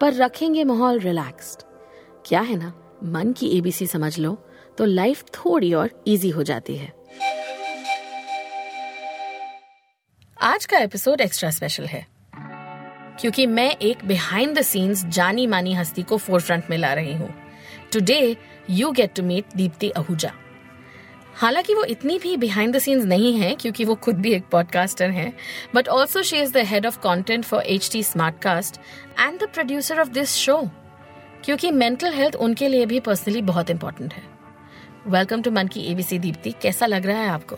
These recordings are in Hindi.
पर रखेंगे माहौल रिलैक्स्ड क्या है ना? मन की एबीसी समझ लो तो लाइफ थोड़ी और इजी हो जाती है। आज का एपिसोड एक्स्ट्रा स्पेशल है। क्योंकि मैं एक बिहाइंड द सीन्स जानी मानी हस्ती को फोरफ्रंट में ला रही हूँ। Today you get to meet Deepti Ahuja हालाँकि वो इतनी भी बिहाइंड द सीन्स नहीं है क्योंकि वो खुद भी एक पॉडकास्टर हैं but also she is the head of content for H T smart cast and the producer of this show क्योंकि मेंटल हेल्थ उनके लिए भी पर्सनली बहुत इंपॉर्टेंट है। वेलकम टू मन की एबीसी दीप्ति कैसा लग रहा है आपको?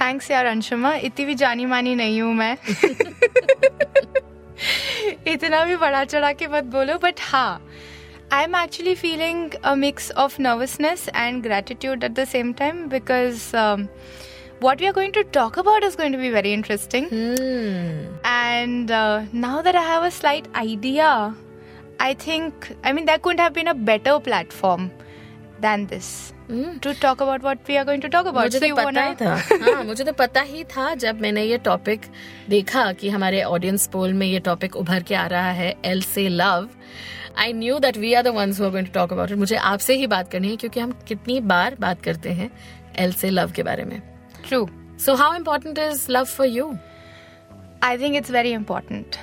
थैंक्स यार अंशुमा इतनी भी जानी मानी नहीं हूँ मैं। इतना भी बड़ा चढ़ा के मत बोलो बट हाँ I am actually feeling a mix of nervousness and gratitude at the same time because what we are going to talk about is going to be very interesting. And uh, now that I have a slight idea, I think, I mean, there couldn't have been a better platform than this. To talk about what we are going to talk about मुझे तो पता ही था हाँ मुझे तो पता ही था जब मैंने ये टॉपिक देखा कि हमारे ऑडियंस पोल में ये टॉपिक उभर के आ रहा है एल से love I knew that we are the ones talk about it मुझे आपसे ही बात करनी है क्योंकि हम कितनी बार बात करते हैं एल से लव के बारे में। True so how important is love for you I think it's very important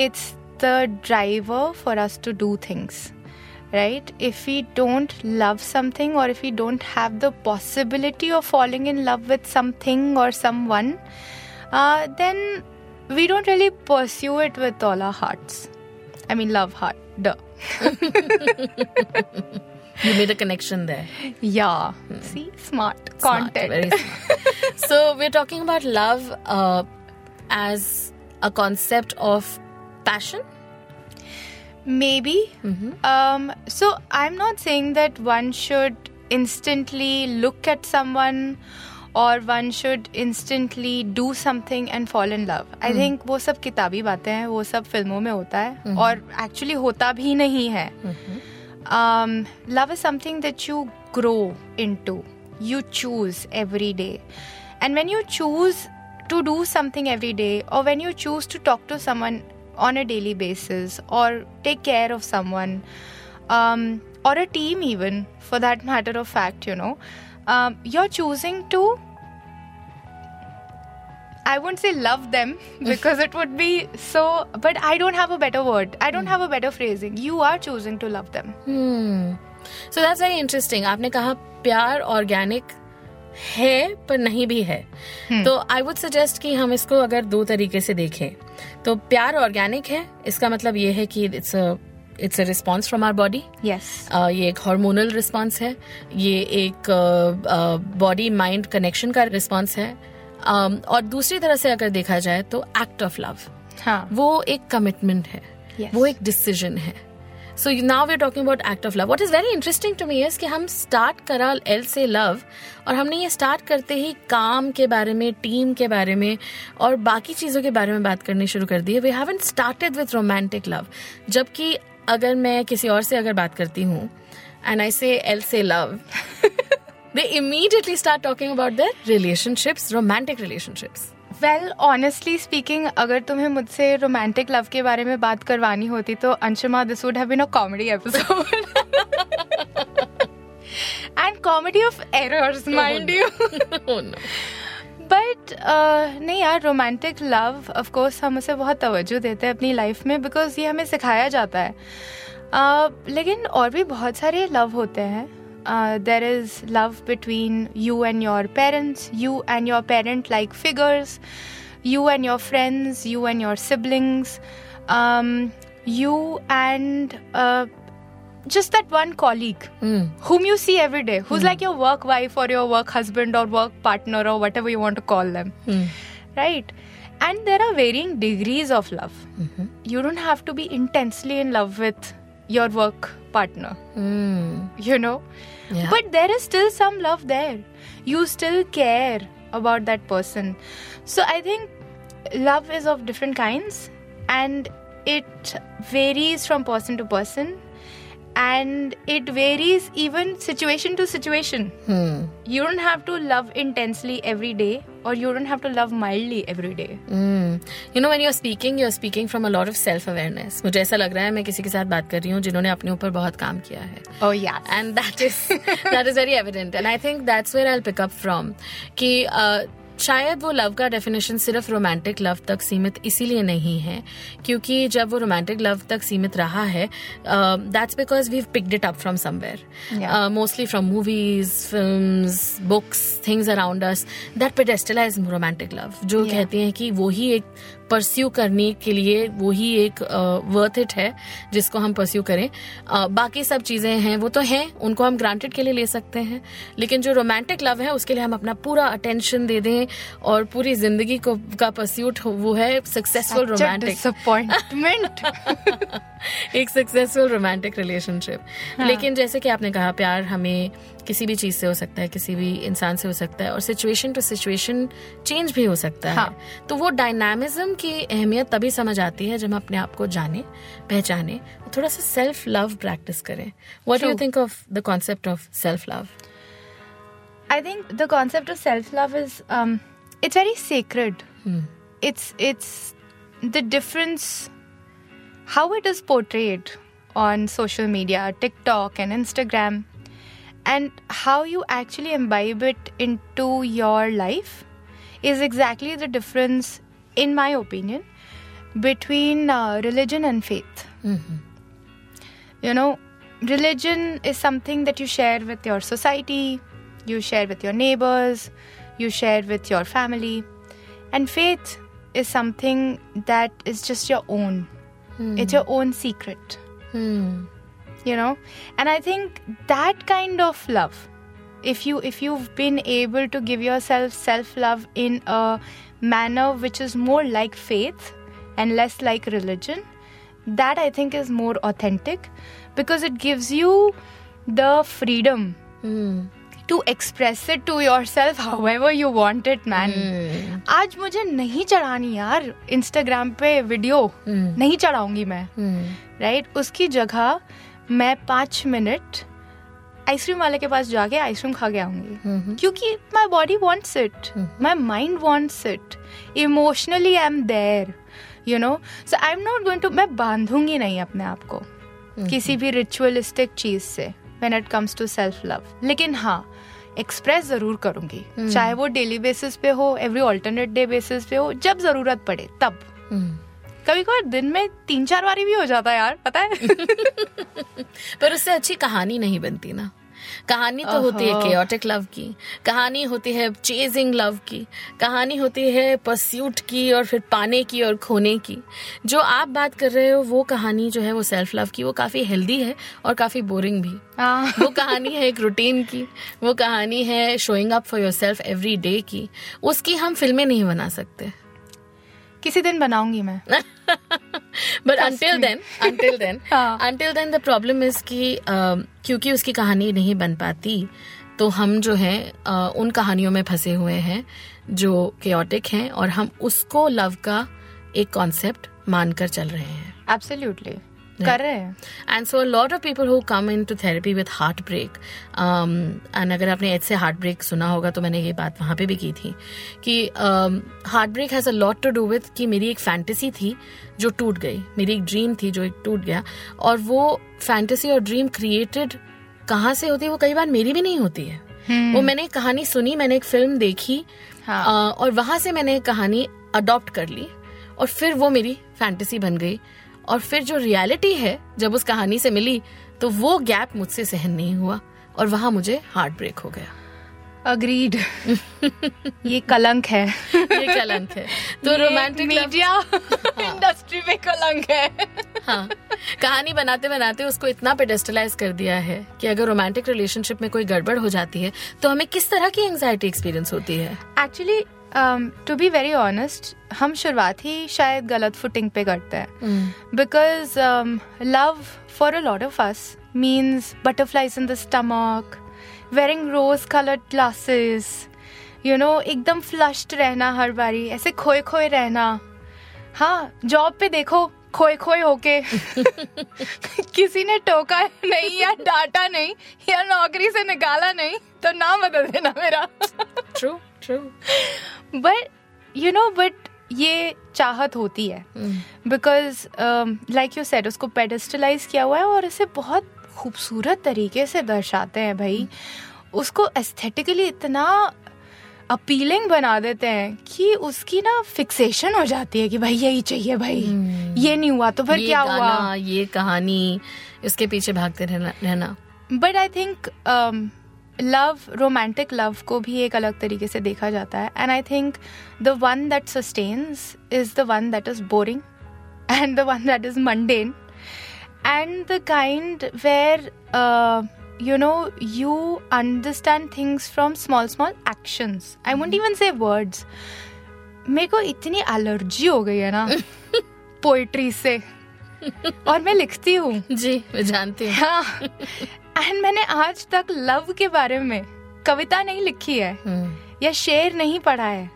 it's the driver for us to do things right if you don't love something और if you don't have the possibility of following in love with something और someone then we don't really pursue it with all our hearts I mean, love heart, duh. You made a connection there. Yeah. See, smart, Smart, content. smart. so we're talking about love uh, as a concept of passion. Maybe. Um, so I'm not saying that one should instantly look at someone और one should instantly do something and fall in love I think वो सब किताबी बातें हैं वो सब फ़िल्मों में होता है hmm. और एक्चुअली होता भी नहीं है। Love is something that you grow into you choose every day and when you choose to do something every day और when you choose to talk to someone on a daily basis और टेक केयर ऑफ़ समन और a team even for that matter of fact you know um, you're choosing to I wouldn't say love them because it would be so, but I don't have a better word. I don't have a better phrasing. You are choosing to love them. So that's very interesting आपने कहा प्यार ऑर्गेनिक है पर नहीं भी है तो आई वुड सजेस्ट कि हम इसको अगर दो तरीके से देखें तो प्यार ऑर्गेनिक है इसका मतलब ये है कि it's it's a response from our body Yes. ये एक हार्मोनल रिस्पॉन्स है. ये एक बॉडी माइंड कनेक्शन का रिस्पॉन्स है. Um, और दूसरी तरह से अगर देखा जाए तो एक्ट ऑफ़ लव हाँ. वो एक कमिटमेंट है. Yes. वो एक डिसीज़न है. So now we talking about act of love what is very interesting to me is कि हम स्टार्ट करा एल से लव और हमने ये स्टार्ट करते ही काम के बारे में टीम के बारे में और बाकी चीज़ों के बारे में बात करनी शुरू कर दी है. We haven't started with romantic love जबकि अगर मैं किसी और से अगर बात करती हूँ and I say L say love they immediately start talking about their relationships romantic relationships. Well honestly speaking अगर तुम्हें मुझसे रोमांटिक लव के बारे में बात करवानी होती तो Anshuma this would have been a comedy episode and comedy of errors mind you but नहीं यार रोमांटिक लव ऑफ़ कोर्स हम उसे बहुत तवज्जो देते हैं अपनी लाइफ में बिकॉज़ ये हमें सिखाया जाता है। Uh, लेकिन और भी बहुत सारे लव होते हैं। There is love between you and your parents you and your parent like figures you and your friends you and your siblings you uh, just that one colleague hmm. whom you see every day, who's hmm. like your work wife or your work husband or work partner or whatever you want to call them. Hmm. Right? And there are varying degrees of love. Mm-hmm. You don't have to be intensely in love with your work partner Hmm. you know Yeah. but there is still some love there you still care about that person so i think love is of different kinds and it varies from person to person and it varies even situation to situation Hmm. you don't have to love intensely every day or you don't have to love mildly every day Hmm. You know, when you're speaking, you're speaking from a lot of self awareness. मुझे ऐसा लग रहा है मैं किसी के साथ बात कर रही हूँ जिन्होंने अपने ऊपर बहुत काम किया है oh yeah and that is that is very evident and i think that's where i'll pick up from कि uh, शायद वो लव का डेफिनेशन सिर्फ़ रोमांटिक लव तक सीमित इसीलिए नहीं है क्योंकि जब वो रोमांटिक लव तक सीमित रहा है that's because we picked it up from somewhere mostly from movies film books things around us that pedestalize romantic love जो Yeah. कहती हैं कि वो ही एक परस्यू करने के लिए वो ही एक वर्थ इट है जिसको हम परस्यू करें। बाकी सब चीज़ें हैं वो तो हैं उनको हम ग्रांटेड के लिए ले सकते हैं। लेकिन जो रोमांटिक लव है उसके लिए हम अपना पूरा अटेंशन दे दें और पूरी ज़िंदगी को का परस्यूट वो है सक्सेसफुल रोमांटिक एक सक्सेसफुल रोमांटिक रिलेशनशिप लेकिन जैसे कि आपने कहा प्यार हमें किसी भी चीज़ से हो सकता है किसी भी इंसान से हो सकता है और सिचुएशन टू सिचुएशन चेंज भी हो सकता. है। हाँ. तो वो डायनामिज्म की अहमियत तभी समझ आती है जब हम अपने आप को जाने पहचाने थोड़ा सा सेल्फ लव प्रैक्टिस करें। What you think of the concept of self love I think the concept of self love is it's very secret it's it's the difference how it is portrayed on social media TikTok and Instagram and how you actually imbibe it into your life is exactly the difference in my opinion, between uh, religion and faith. Mm-hmm. You know, religion is something that you share with your society, you share with your neighbors, you share with your family. And faith is something that is just your own. Hmm. It's your own secret, hmm. you know? And I think that kind of love, if you if you've been able to give yourself self-love in a manner which is more like faith and less like religion, that I think is more authentic because it gives you the freedom to express it to yourself however you want it man आज मुझे नहीं चढ़ानी यार इंस्टाग्राम पे वीडियो नहीं चढ़ाऊंगी मैं राइट उसकी जगह मैं पाँच मिनट ice cream वाले के पास जाके आइसक्रीम खा के आऊँगी। क्योंकि my body wants it my mind wants it emotionally I am there you know so I am not going to मैं बांधूँगी नहीं अपने आप को किसी भी रिचुअलिस्टिक चीज़ से when it comes to self love लेकिन हाँ एक्सप्रेस ज़रूर करूँगी। चाहे वो डेली बेसिस पे हो एवरी ऑल्टरनेट डे बेसिस पे हो जब ज़रूरत पड़े तब। कभी कभार दिन में तीन चार बारी भी हो जाता है यार पता है? पर उससे अच्छी कहानी नहीं बनती ना। कहानी तो होती है ओहो। केओटिक लव की। कहानी होती है चेजिंग लव की। कहानी होती है परस्यूट की और फिर पाने की और खोने की। जो आप बात कर रहे हो वो कहानी जो है वो सेल्फ लव की वो काफ़ी हेल्दी है और काफ़ी बोरिंग भी। वो कहानी है एक रूटीन की। वो कहानी है showing up for yourself every day की। उसकी हम फ़िल्में नहीं बना सकते। किसी दिन बनाऊँगी मैं। But until then until then. Until then the problem is कि क्योंकि उसकी कहानी नहीं बन पाती तो हम जो है uh, उन कहानियों में फंसे हुए हैं जो केओटिक हैं और हम उसको लव का एक कॉन्सेप्ट मानकर चल रहे हैं। एब्सोल्युटली कर रहे हैं। And so lot of people who come into therapy with heartbreak and अगर आपने ऐसे हार्ट ब्रेक सुना होगा तो मैंने ये बात वहाँ पे भी की थी कि heartbreak has a lot to do with कि मेरी एक फैंटेसी थी जो टूट गई। मेरी एक ड्रीम थी जो एक टूट गया। और वो फैंटेसी और ड्रीम क्रिएटेड कहाँ से होती है? वो कई बार मेरी भी नहीं होती है। Hmm. वो मैंने एक कहानी सुनी मैंने एक फ़िल्म देखी हाँ। और वहाँ से मैंने एक कहानी अडॉप्ट कर ली और फिर वो मेरी फैंटेसी बन गई। और फिर जो रियलिटी है जब उस कहानी से मिली तो वो गैप मुझसे सहन नहीं हुआ और वहाँ मुझे हार्ट ब्रेक हो गया। अग्रीड ये कलंक है। ये कलंक है। तो रोमांटिक मीडिया इंडस्ट्री में कलंक है। हाँ। कहानी बनाते बनाते उसको इतना पेडेस्टलाइज कर दिया है कि अगर रोमांटिक रिलेशनशिप में कोई गड़बड़ हो जाती है तो हमें किस तरह की एंजाइटी एक्सपीरियंस होती है? Actually to be very honest हम शुरुआत ही शायद गलत फुटिंग पे करते हैं। Because love for a lot of us means butterflies in the stomach wearing rose coloured glasses you know एकदम फ्लश्ड रहना हर बारी ऐसे खोए खोए रहना। हाँ जॉब पे देखो खोए खोए होके। किसी ने टोका नहीं या डांटा नहीं या नौकरी से निकाला नहीं तो ना बदल देना मेरा। True but you know but ये चाहत होती है। बिकॉज़ लाइक यू सेड उसको पेडिस्टलाइज किया हुआ है और इसे बहुत खूबसूरत तरीके से दर्शाते हैं भाई। उसको एस्थेटिकली इतना अपीलिंग बना देते हैं कि उसकी ना फिक्सेशन हो जाती है कि भाई यही चाहिए भाई। ये नहीं हुआ तो फिर क्या हुआ? ये कहानी इसके पीछे भागते रहना रहना। But I think love romantic love को भी एक अलग तरीके से देखा जाता है. And I think the one that sustains is the one that is boring and the one that is mundane and the kind where uh, you know you understand things from small small actions. I won't even say words. मेरे को इतनी एलर्जी हो गई है ना पोइट्री से. और मैं लिखती हूँ. जी मैं जानती हूँ। हाँ. एंड मैंने आज तक लव के बारे में कविता नहीं लिखी है हम्म। या शेर नहीं पढ़ा है।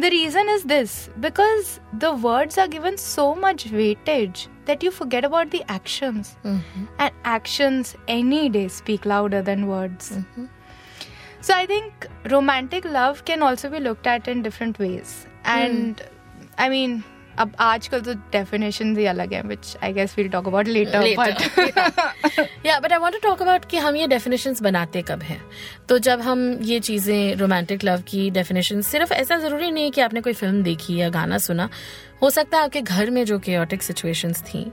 The reason is this because the words are given so much weightage that you get about the actions and actions any day speak louder words so I think romantic love can also भी looked at in different ways and I mean अब आजकल तो डेफिनेशन ही अलग है which I guess we'll talk about later but yeah but I want to talk about कि हम ये डेफिनेशंस बनाते कब हैं। तो जब हम ये चीज़ें रोमांटिक लव की डेफिनेशन सिर्फ़ ऐसा ज़रूरी नहीं है कि आपने कोई फ़िल्म देखी या गाना सुना हो सकता है आपके घर में जो केयोटिक सिचुएशंस थी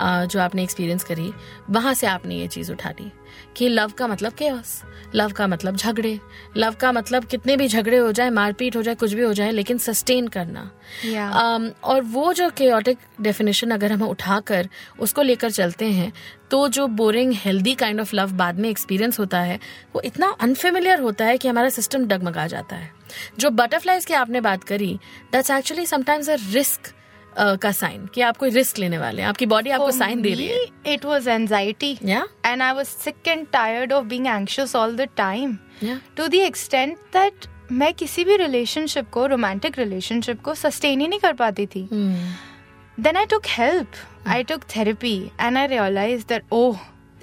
जो आपने एक्सपीरियंस करी वहाँ से आपने ये चीज़ उठा ली कि लव का मतलब केयस लव का मतलब झगड़े लव का मतलब कितने भी झगड़े हो जाए मारपीट हो जाए कुछ भी हो जाए लेकिन सस्टेन करना Yeah. um, और वो जो केयोटिक डेफिनेशन अगर हम उठाकर उसको लेकर चलते हैं तो जो boring healthy kind of love बाद में एक्सपीरियंस होता है वो इतना अनफेमिलियर होता है कि हमारा सिस्टम डगमगा जाता है जो बटरफ्लाईज की आपने बात करी that's actually sometimes a risk का साइन कि आप कोई रिस्क लेने वाले हैं। आपकी बॉडी आपको साइन दे रही है। It was anxiety yeah and I was sick and tired of being anxious all the time to the extent that मैं किसी भी रिलेशनशिप को रोमांटिक रिलेशनशिप को सस्टेन ही नहीं कर पाती थी। Then I took help I took therapy and I realise that oh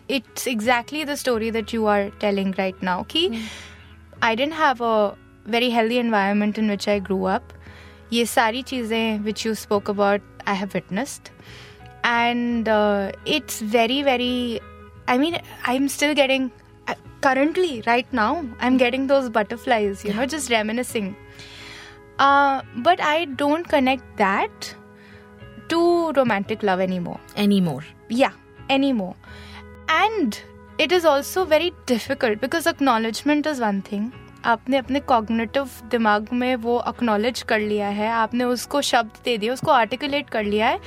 it's exactly the story that you are telling right now कि I didn't have a very healthy environment in which I grew up. ये सारी चीज़ें which you spoke about, I have witnessed. And uh, it's very, very, I mean, I'm still getting, uh, currently, right now, I'm getting those butterflies, you know, just reminiscing. Uh, but I don't connect that to romantic love anymore. Anymore Yeah, anymore. And it is also very difficult because acknowledgement is one thing. आपने अपने कॉग्नेटिव दिमाग में वो अक्नोलेज कर लिया है आपने उसको शब्द दे दिया उसको आर्टिकुलेट कर लिया है।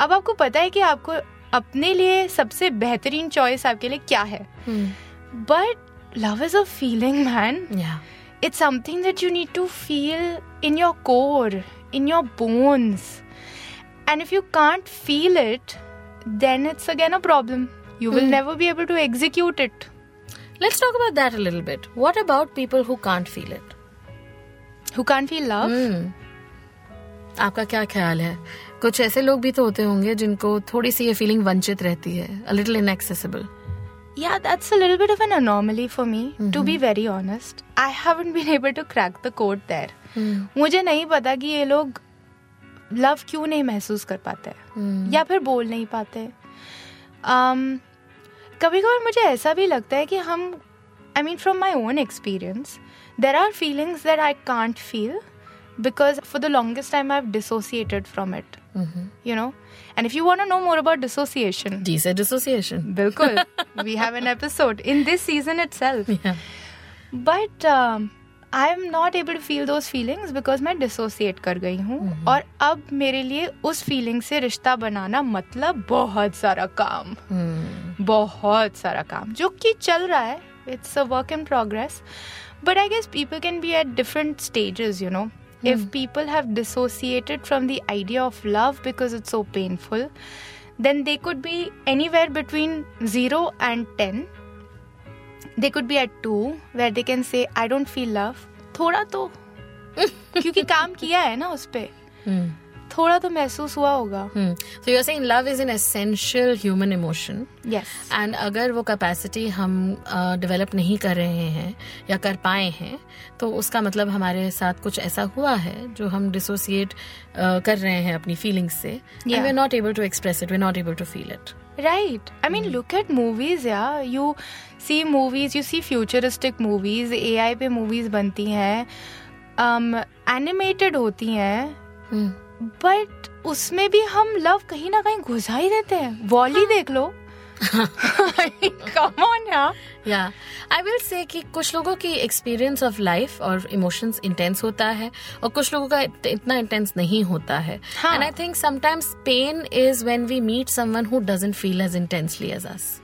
अब आपको पता है कि आपको अपने लिए सबसे बेहतरीन चॉइस आपके लिए क्या है? But love is a feeling man it's something that you need to feel in your core in your bones and if you can't feel it then it's again a problem you will never be able to execute it it. Let's talk about that a little bit what about people who can't feel it Who can't feel love? आपका क्या ख्याल है? कुछ ऐसे लोग भी तो होते होंगे जिनको थोड़ी सी ये फीलिंग वंचित रहती है a little inaccessible Yeah, that's a little bit of an anomaly for me, to be very honest. I haven't been able to crack the code there. मुझे नहीं पता कि ये लोग लव क्यों नहीं महसूस कर पाते? हैं या फिर बोल नहीं पाते? Um, कभी कभार मुझे ऐसा भी लगता है कि हम I mean from my own experience there are feelings that I can't feel because for the longest time I have dissociated from it you know and if you want to know more about dissociation dissociation Bilkul. we have an episode in this season itself. But um, I am not able to feel those feelings because मैं डिसोसिएट कर गई हूँ। Mm-hmm. और अब मेरे लिए उस फीलिंग से रिश्ता बनाना मतलब बहुत सारा काम। Mm-hmm. बहुत सारा काम जो कि चल रहा है। It's a work in progress but I guess people can be at different stage you know if people have dissociated from the idea of love because it's so painful then they could be anywhere between zero and ten they could be at two where they can say I don't feel love थोड़ा तो क्योंकि काम किया है ना उस पर. थोड़ा तो महसूस हुआ होगा। तो you are love is an essential human emotion yes and अगर वो कैपेसिटी हम डेवलप uh, नहीं कर रहे हैं या कर पाए हैं तो उसका मतलब हमारे साथ कुछ ऐसा हुआ है जो हम डिसोसिएट uh, कर रहे हैं अपनी फीलिंग्स से we are not able to express it we not able to feel it right I mean look at movies या you see movies you see futuristic movies A I पे मूवीज़ बनती हैं एनिमेटेड um, होती हैं. Hmm. But उसमें भी हम लव कहीं ना कहीं घुसा ही देते हैं। वॉली देख लो। कम ऑन या आई विल से कि कुछ लोगों की एक्सपीरियंस ऑफ़ लाइफ और इमोशंस इंटेंस होता है और कुछ लोगों का इतना इंटेंस नहीं होता है। हाँ. And I think sometimes pain is when we meet someone who doesn't feel as intensely as us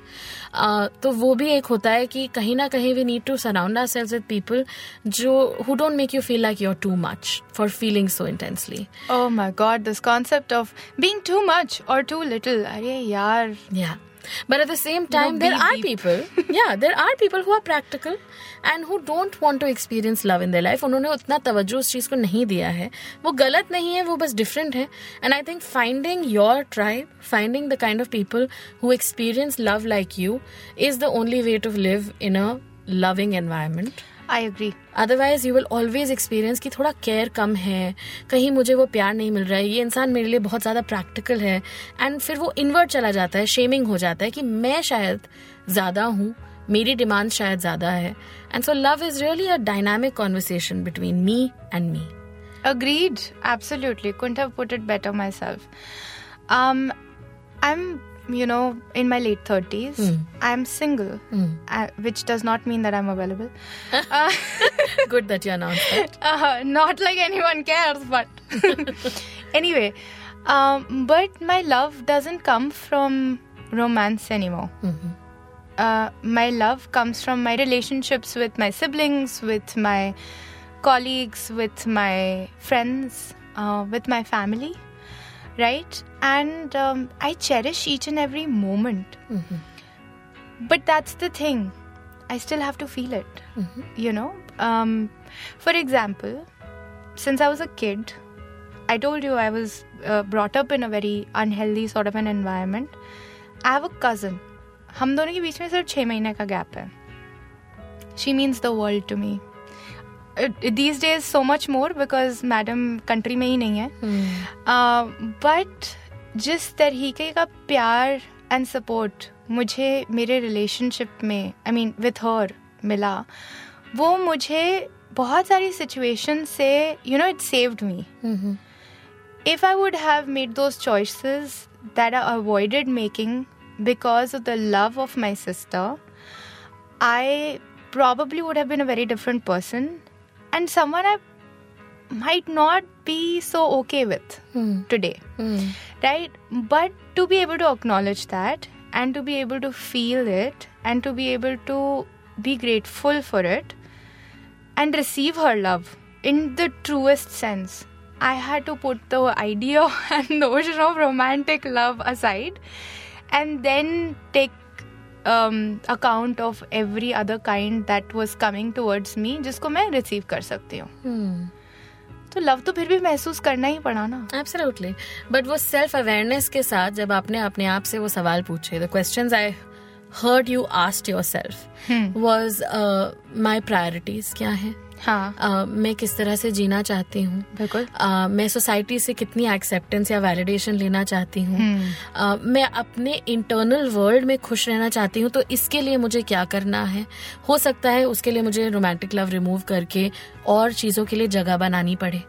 तो वो भी एक होता है कि कहीं ना कहीं we need to surround ourselves with people जो who don't make you feel like you are too much for feeling so intensely oh my god this concept of being too much और टू लिटिल अरे यार। Yeah. But at the same time, there are people, yeah, there are people who are practical and who don't want to experience love in their life. उन्होंने उतना तवज्जो उस चीज़ को नहीं दिया है वो गलत नहीं है वो बस डिफरेंट है and I think finding your tribe finding the kind of people who experience love like you is the only way to live in a loving environment I agree. Otherwise you will always experience कि थोड़ा केयर कम है कहीं मुझे वो प्यार नहीं मिल रहा है ये इंसान मेरे लिए बहुत ज़्यादा प्रैक्टिकल है एंड फिर वो इन्वर्ट चला जाता है शेमिंग हो जाता है कि मैं शायद ज़्यादा हूँ मेरी डिमांड शायद ज़्यादा है and so love is really a dynamic conversation between me and me Agreed. Absolutely. Couldn't have put it better myself. Um, I'm, you know, in my late 30s, mm. I'm single, mm. Which does not mean that I'm available. uh, Good that you announced that. Uh, not like anyone cares, but anyway, um, but my love doesn't come from romance anymore. Mm-hmm. Uh, my love comes from my relationships with my siblings, with my colleagues, with my friends, uh, with my family right? And um, I cherish each and every moment. But that's the thing. I still have to feel it. You know? Um, for example, since I was a kid, I told you I was uh, brought up in a very unhealthy sort of an environment. I have a cousin. हम दोनों के बीच में सिर्फ छः महीने का गैप है she means the world to me these day is so much more because madam country में ही नहीं है बट जिस तरीके का प्यार एंड सपोर्ट मुझे मेरे रिलेशनशिप में आई मीन विथ हर मिला वो मुझे बहुत सारी सिचुएशन से you know it saved me if I would have made those choices that are avoided making because of the love of my sister I probably would have been a very different person and someone I might not be so okay with hmm. today. Hmm. Right? But to be able to acknowledge that and to be able to feel it and to be able to be grateful for it and receive her love in the truest sense. I had to put the idea and notion of romantic love aside and then take um, account of every other kind that was coming towards me जिसको मैं रिसीव कर सकती हूँ। तो लव तो फिर भी महसूस करना ही पड़ा ना। एब्सोल्युटली बट वो सेल्फ अवेयरनेस के साथ जब आपने अपने आप से वो सवाल पूछे the question I heard you asked yourself was my priorities क्या है? हाँ। uh, मैं किस तरह से जीना चाहती हूँ? बिल्कुल। Uh, मैं सोसाइटी से कितनी एक्सेप्टेंस या वैलिडेशन लेना चाहती हूँ? uh, मैं अपने इंटरनल वर्ल्ड में खुश रहना चाहती हूँ तो इसके लिए मुझे क्या करना है? हो सकता है उसके लिए मुझे रोमांटिक लव रिमूव करके और चीज़ों के लिए जगह बनानी पड़े।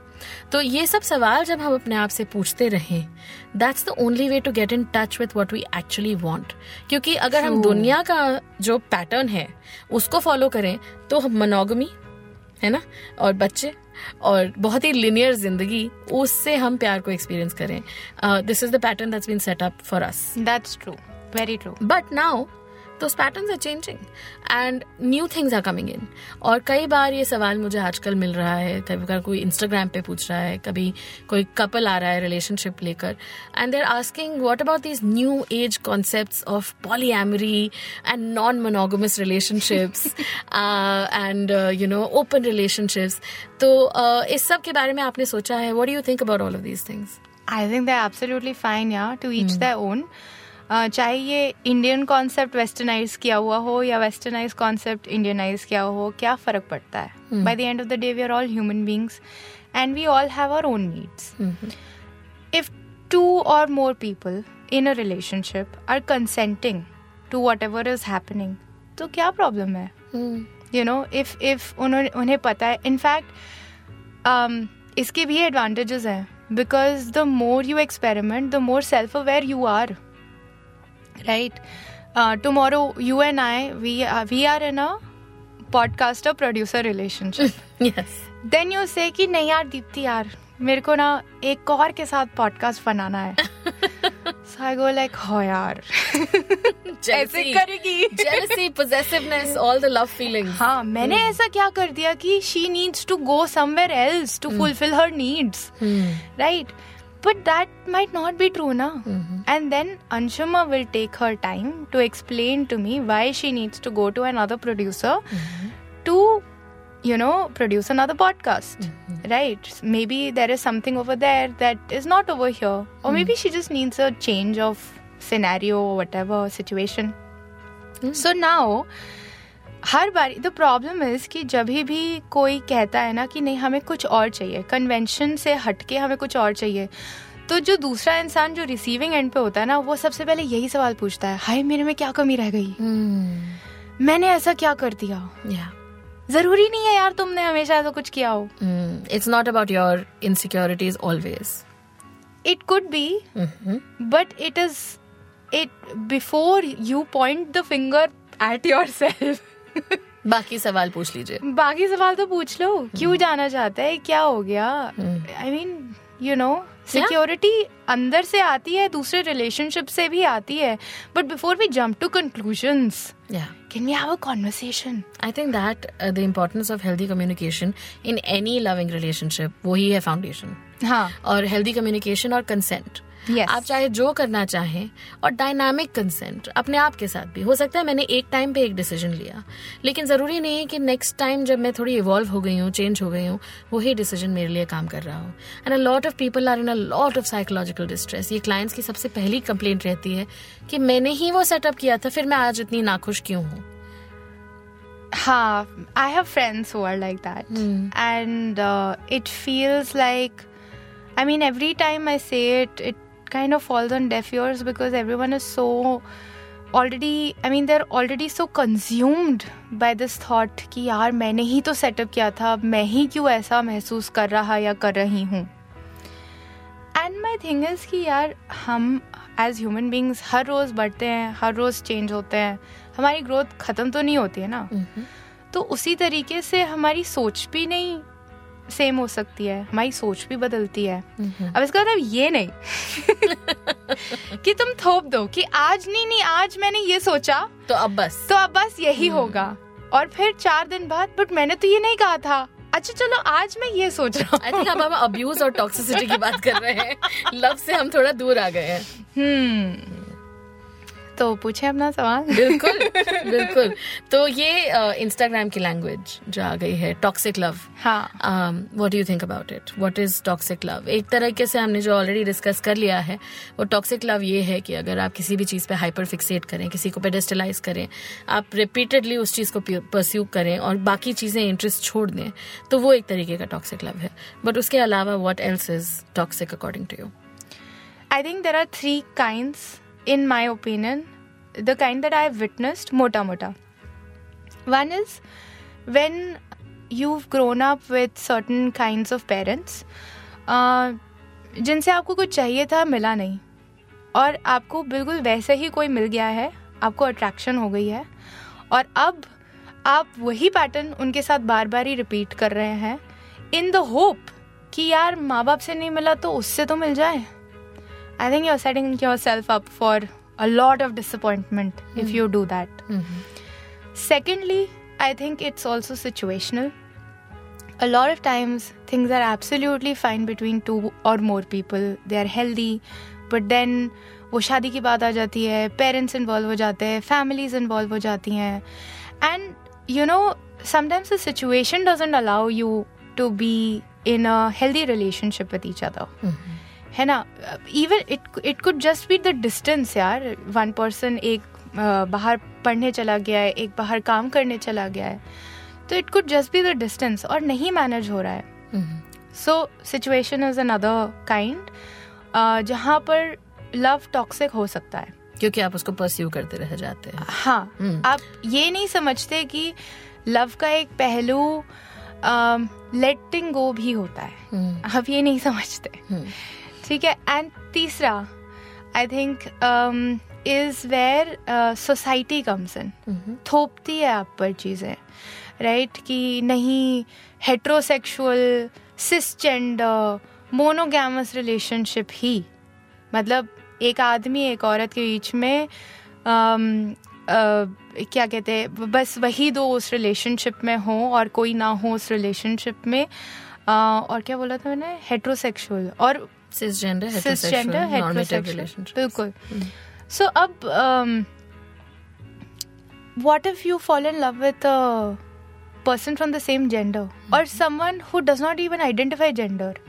तो ये सब सवाल जब हम अपने आप से पूछते रहे that's the only way to get in touch with what we actually want क्योंकि अगर हम दुनिया का जो पैटर्न है उसको फॉलो करें तो हम मनोगमी है ना? और बच्चे और बहुत ही लिनियर ज़िंदगी उससे हम प्यार को एक्सपीरियंस करें। This is the pattern that's been set up for us that's true very true but now those pattern are changing and new things are coming in और कई बार ये सवाल मुझे आजकल मिल रहा है कभी कभी कोई इंस्टाग्राम पे पूछ रहा है कभी कोई कपल आ रहा है रिलेशनशिप लेकर। And they're asking what about these new age concept of polyamory and non monogamous relationships and you know open relationships तो uh, इस सब के बारे में आपने सोचा है? What you think about all of these things I think they are absolutely fine yeah to each the own चाहे ये इंडियन कॉन्सेप्ट वेस्टर्नाइज किया हुआ हो या वेस्टर्नाइज कॉन्सेप्ट इंडियनाइज किया हो क्या फ़र्क पड़ता है? By the end of the day we are all human beings and we all have our own needs if two or more people in a relationship are consenting to whatever is happening तो क्या प्रॉब्लम है? यू नो इफ़ इफ़ उन्होंने उन्हें पता है इनफैक्ट um, इसके भी एडवांटेजेस हैं because the more you experiment the more self aware you are right tomorrow you and I we we are in a podcaster producer relationship yes. Then you say कि नहीं यार दीप्ति यार मेरे को ना एक और के साथ पॉडकास्ट बनाना है. सो आई गो लाइक हो यार. ऐसे करेगी। Jealousy possessiveness all the love feelings. हाँ मैंने ऐसा क्या कर दिया कि she needs to go somewhere else to fulfil her needs right? But that might not be true na? Mm-hmm. And then anshuma will take her time to explain to me why she needs to go to another producer mm-hmm. to you know produce another podcast mm-hmm. right? Maybe there is something over there that is not over here. Or mm. maybe she just needs a change of scenario or whatever situation. Mm. So now हर बार द प्रॉब्लम इज़ कि जब भी कोई कहता है ना कि नहीं हमें कुछ और चाहिए कन्वेंशन से हटके हमें कुछ और चाहिए तो जो दूसरा इंसान जो रिसीविंग एंड पे होता है ना वो सबसे पहले यही सवाल पूछता है हाय मेरे में क्या कमी रह गई? Hmm. मैंने ऐसा क्या कर दिया? Yeah. ज़रूरी नहीं है यार तुमने हमेशा ऐसा कुछ किया हो। Mm. Not about your insecurities always. It could be but it is it before you point the finger at yourself बाकी सवाल पूछ लीजिए। बाकी सवाल तो पूछ लो। क्यों हम्म। जाना चाहता है? क्या हो गया? I mean you know security अंदर से आती है दूसरे रिलेशनशिप से भी आती है। But before we jump to conclusion can you have a conversation I think that the importance of healthy communication in any loving relationship वही है फाउंडेशन हाँ। और हेल्दी कम्युनिकेशन और कंसेंट Yes. आप चाहे जो करना चाहें और डायनामिक कंसेंट अपने आप के साथ भी। हो सकता है मैंने एक टाइम पे एक डिसीज़न लिया। लेकिन ज़रूरी नहीं है कि नेक्स्ट टाइम जब मैं थोड़ी इवॉल्व हो गई हूँ चेंज हो गई हूँ वही डिसीज़न मेरे लिए काम कर रहा हो। And a lot of people are in a lot of psychological distress ये क्लाइंट्स की सबसे पहली कंप्लेंट रहती है कि मैंने ही वो सेटअप किया था फिर मैं आज इतनी नाखुश क्यों हूँ? हाँ have friends who are like that. And uh, it feels like I mean every time I say it it kind of falls on deaf ears because everyone is so already I mean they're already so consumed by this thought कि यार मैंने ही तो सेटअप किया था मैं ही क्यों ऐसा महसूस कर रहा या कर रही हूँ? एंड माई थिंग इज़ कि यार हम एज ह्यूमन बींग्स हर रोज बढ़ते हैं हर रोज चेंज होते हैं हमारी ग्रोथ खत्म तो नहीं होती है ना? तो उसी तरीके से हमारी सोच भी नहीं सेम हो सकती है हमारी सोच भी बदलती है। अब इसका मतलब ये नहीं कि तुम थोप दो कि आज नहीं नहीं आज मैंने ये सोचा तो अब बस। तो अब बस यही होगा। और फिर चार दिन बाद बट मैंने तो ये नहीं कहा था। अच्छा चलो आज मैं ये सोच रहा आई थिंक अब हम अब्यूज और टॉक्सिसिटी की बात कर रहे हैं। लव से हम थोड़ा दूर आ गए हैं। हम्म। तो पूछे अपना सवाल। बिल्कुल बिल्कुल। तो ये इंस्टाग्राम की लैंग्वेज जो आ गई है टॉक्सिक लव हाँ। What you think about it what is toxic love एक तरीके से हमने जो ऑलरेडी डिस्कस कर लिया है वो टॉक्सिक लव ये है कि अगर आप किसी भी चीज़ पे हाइपर फिक्सेट करें किसी को पेडेस्टलाइज करें आप रिपीटेडली उस चीज़ को परस्यू करें और बाकी चीज़ें इंटरेस्ट छोड़ दें तो वो एक तरीके का टॉक्सिक लव है। बट उसके अलावा what else is toxic according to you I think there are three kinds, in my opinion. The kind that I have witnessed, mota mota. One is when you've grown up with certain kinds of parents, uh, जिनसे आपको कुछ चाहिए था मिला नहीं और आपको बिल्कुल वैसे ही कोई मिल गया है आपको अट्रैक्शन हो गई है और अब आप वही पैटर्न उनके साथ बार बार ही रिपीट कर रहे हैं इन द होप कि यार माँ बाप से नहीं मिला तो उससे तो मिल जाए I think you're setting yourself up for a lot of disappointment if you do that. Secondly, I think it's also situational. A lot of times, things are absolutely fine between two or more people. They are healthy, but then वो शादी की बात आ जाती है पेरेंट्स इन्वॉल्व हो जाते हैं फैमिलीज इन्वॉल्व हो जाती हैं and you know sometimes the situation doesn't allow you to be in a healthy relationship with each other है ना? Even it it could just be the distance यार. वन पर्सन एक uh, बाहर पढ़ने चला गया है एक बाहर काम करने चला गया है. तो it could just be the distance और नहीं मैनेज हो रहा है. So situation is another kind जहाँ पर लव टॉक्सिक हो सकता है. क्योंकि आप उसको परस्यू करते रह जाते हैं. हाँ हम्म। आप ये नहीं समझते कि लव का एक पहलू लेटिंग गो भी होता है. हम्म, आप ये नहीं समझते. हम्म, ठीक है? एंड तीसरा I think is where society comes in थोपती है आप पर चीज़ें राइट कि नहीं हेट्रोसेक्सुअल सिसजेंडर मोनोगैमस रिलेशनशिप ही। मतलब एक आदमी एक औरत के बीच में अम, अ, क्या कहते हैं बस वही दो उस रिलेशनशिप में हो और कोई ना हो उस रिलेशनशिप में। अ, और क्या बोला था मैंने? हेट्रोसेक्सुअल और person from the same gender और someone who does not even identify gender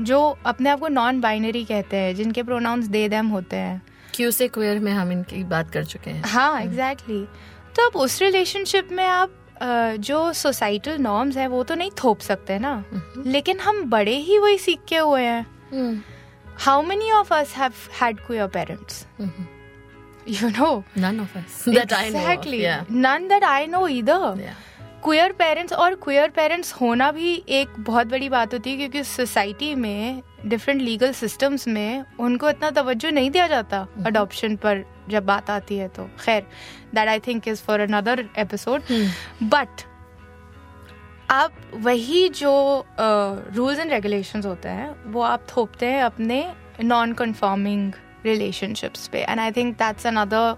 जो अपने आप को नॉन बाइनरी कहते हैं जिनके प्रोनाउंस दे दम होते हैं। क्यों से क्वेयर में हम इनकी बात कर चुके हैं। हाँ एग्जैक्टली exactly. तो अब उस रिलेशनशिप में आप जो सोसाइटल नॉर्म्स हैं वो तो नहीं थोप सकते ना। hmm. लेकिन हम बड़े ही वही सीख के हुए हैं। हम्म, how many of us have had queer parents hmm, you know none of us. That I know of, exactly. yeah, none that I know either. Yeah. Queer parents और क्वियर पेरेंट्स होना भी एक बहुत बड़ी बात होती है क्योंकि सोसाइटी में डिफरेंट लीगल सिस्टम्स में उनको इतना तवज्जो नहीं दिया जाता अडॉप्शन पर जब बात आती है तो। खैर that I think is for another episode but आप वही जो रूल्स एंड रेगुलेशंस होते हैं वो आप थोपते हैं अपने नॉन कन्फर्मिंग रिलेशनशिप्स पे and I think that's another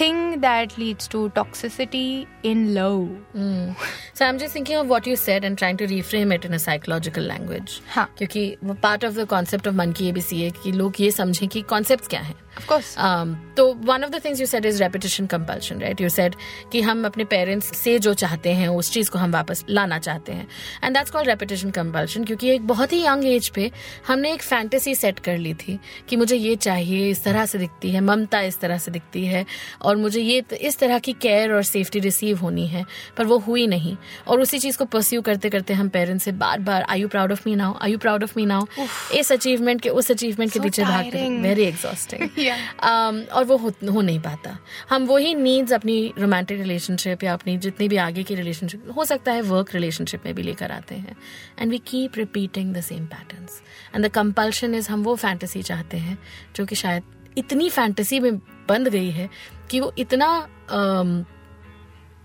thing that leads to toxicity in love Mm. So I'm just thinking of what you said and trying to reframe it in a psychological language. हाँ क्योंकि वो part of the concept of मन की एबीसी है कि लोग ये समझें कि कॉन्सेप्ट क्या है Um, तो one of the things you said is repetition compulsion right you said कि हम अपने पेरेंट्स से जो चाहते हैं उस चीज़ को हम वापस लाना चाहते हैं। And that's called repetition compulsion क्योंकि एक बहुत ही यंग एज पे हमने एक फैंटेसी सेट कर ली थी कि मुझे ये चाहिए इस तरह से दिखती है ममता इस तरह से दिखती है और मुझे ये इस तरह की केयर और सेफ्टी रिसीव होनी है पर वो हुई नहीं। और उसी चीज़ को परस्यू करते करते हम पेरेंट्स से बार बार I you proud of me now I you proud of me now इस अचीवमेंट के उस अचीवमेंट के पीछे भागते वेरी एग्जॉस्टिंग Um, और वो हो, हो नहीं पाता। हम वही नीड्स अपनी रोमांटिक रिलेशनशिप या अपनी जितनी भी आगे की रिलेशनशिप हो सकता है वर्क रिलेशनशिप में भी लेकर आते हैं। And we keep repeating the same patterns and the compulsion is हम वो फैंटेसी चाहते हैं जो कि शायद इतनी फैंटेसी में बंद गई है कि वो इतना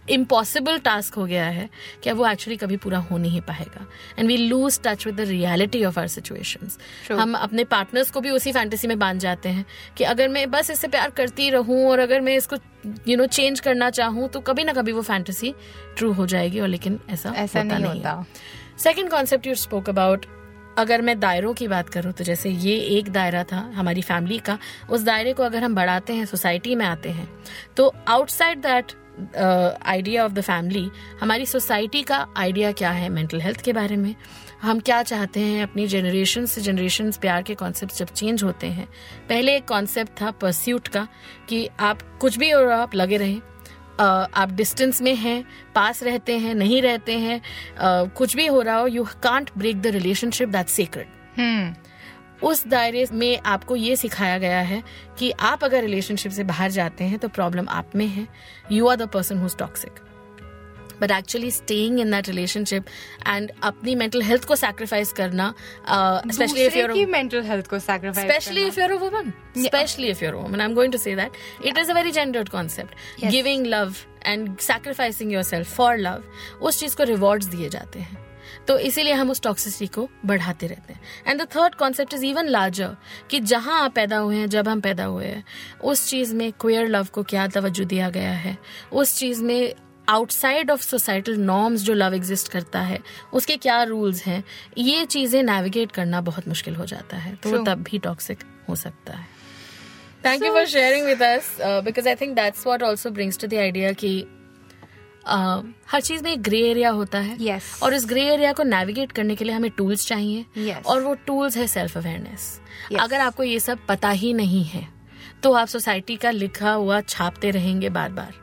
इम्पॉसिबल टास्क हो गया है कि अब वो एक्चुअली कभी पूरा हो नहीं पाएगा। And we lose touch with the reality of our situation हम अपने पार्टनर्स को भी उसी फैंटेसी में बाँध जाते हैं कि अगर मैं बस इससे प्यार करती रहूँ और अगर मैं इसको यू नो चेंज करना चाहूँ तो कभी ना कभी वो फैंटेसी ट्रू हो जाएगी और लेकिन ऐसा ऐसा होता नहीं नहीं होता। Second concept you spoke about अगर मैं दायरों की बात करूँ तो जैसे ये एक दायरा था हमारी फैमिली का उस दायरे को अगर हम बढ़ाते हैं सोसाइटी में आते हैं तो outside that idea of the family हमारी सोसाइटी का आइडिया क्या है मेंटल हेल्थ के बारे में? हम क्या चाहते हैं अपनी जनरेशन से जनरेशन प्यार के कॉन्सेप्ट जब चेंज होते हैं? पहले एक कॉन्सेप्ट था परस्यूट का कि आप कुछ भी और आप लगे रहें। अ, आप डिस्टेंस में हैं पास रहते हैं नहीं रहते हैं अ, कुछ भी हो रहा हो you can't break the relationship that secret उस दायरे में आपको ये सिखाया गया है कि आप अगर रिलेशनशिप से बाहर जाते हैं तो प्रॉब्लम आप में है। You are the person who's toxic but actually staying in that relationship and अपनी मेंटल हेल्थ को सैक्रिफाइस करना especially if your mental health को sacrifice especially if you're a woman. Especially if you're a woman. I'm going to say that. It is a very gendered concept. Yes. giving love and sacrificing yourself for love उस चीज़ को रिवॉर्ड्स दिए जाते हैं। तो इसीलिए हम उस टॉक्सिसिटी को बढ़ाते रहते हैं। And the third concept is even larger कि जहाँ आप पैदा हुए हैं जब हम पैदा हुए हैं उस चीज़ में क्वेयर लव को क्या तवज्जो दिया गया है? उस चीज़ में आउटसाइड ऑफ़ सोसाइटल नॉर्म्स जो लव एग्जिस्ट करता है उसके क्या रूल्स हैं? ये चीज़ें नेविगेट करना बहुत मुश्किल हो जाता है तो वो तब भी टॉक्सिक हो सकता है। Thank you for sharing with us because I think that's what also brings to the idea कि uh, हर चीज़ में एक ग्रे एरिया होता है Yes. और इस ग्रे एरिया को नेविगेट करने के लिए हमें टूल्स चाहिए Yes. और वो टूल्स है सेल्फ अवेयरनेस Yes. अगर आपको ये सब पता ही नहीं है तो आप सोसाइटी का लिखा हुआ छापते रहेंगे बार बार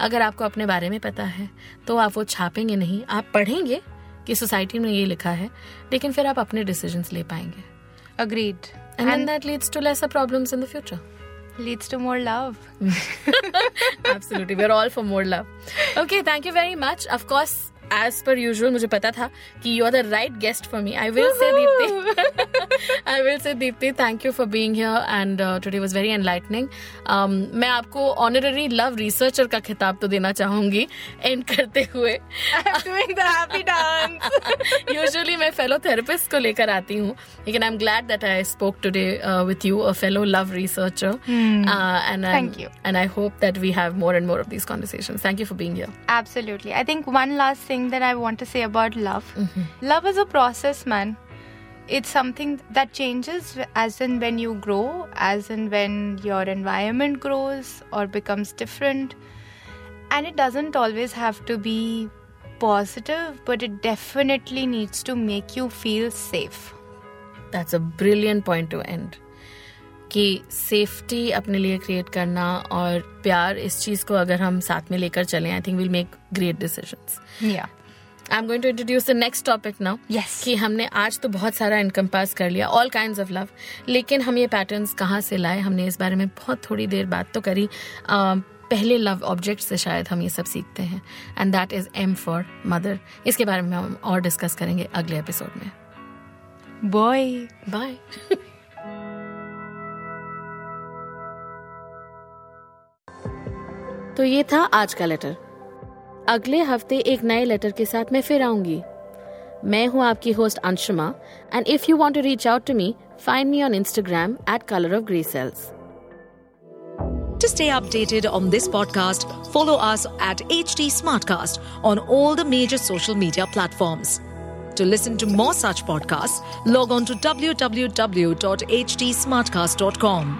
अगर आपको अपने बारे में पता है तो आप वो छापेंगे नहीं आप पढ़ेंगे कि सोसाइटी में ये लिखा है लेकिन फिर आप अपने डिसीजंस ले पाएँगे Agreed. And And that leads to lesser problems in the future leads to more love. Absolutely. We're all for more love. Okay, thank you very much. Of course, as per usual मुझे पता था कि you are the right guest for me I will say Deepti I will say Deepti thank you for being and today was very enlightening मैं आपको ऑनररी लव रिसर्चर का खिताब तो देना चाहूँगी. एंड करते हुए. यूजुअली मैं फेलो थेरेपिस्ट को लेकर आती हूँ लेकिन I am glad that I spoke today with you fellow love researcher and thank you and I hope that we have more and more of this conversation thank you for being here absolutely I think one last thing thing that I want to say about love. Mm-hmm. Love is a process, man. It's something that changes as in when you grow, as in when your environment grows or becomes different. And it doesn't always have to be positive, but it definitely needs to make you feel safe. That's a brilliant point to end. कि सेफ्टी अपने लिए क्रिएट करना और प्यार इस चीज़ को अगर हम साथ में लेकर चलें I think will make great decisions Yeah. I am going to introduce the next topic now. कि हमने आज तो बहुत सारा इनकम पास कर लिया ऑल काइंड ऑफ़ लव लेकिन हम ये पैटर्न्स कहाँ से लाए? हमने इस बारे में बहुत थोड़ी देर बात तो करी। अ, पहले लव ऑब्जेक्ट से शायद हम ये सब सीखते हैं। And that is M for mother इसके बारे में हम और डिस्कस करेंगे अगले एपिसोड में। Boy. बाय तो ये था आज का लेटर अगले हफ़्ते एक नए लेटर के साथ मैं फिर आऊँगी मैं हूँ आपकी host Anshuma and if you want to reach out to me find me on Instagram at colour of grey cells To stay updated on this podcast, follow us at HT Smartcast on all the major social media platforms. To listen to more such podcasts, log on to www.htsmartcast.com.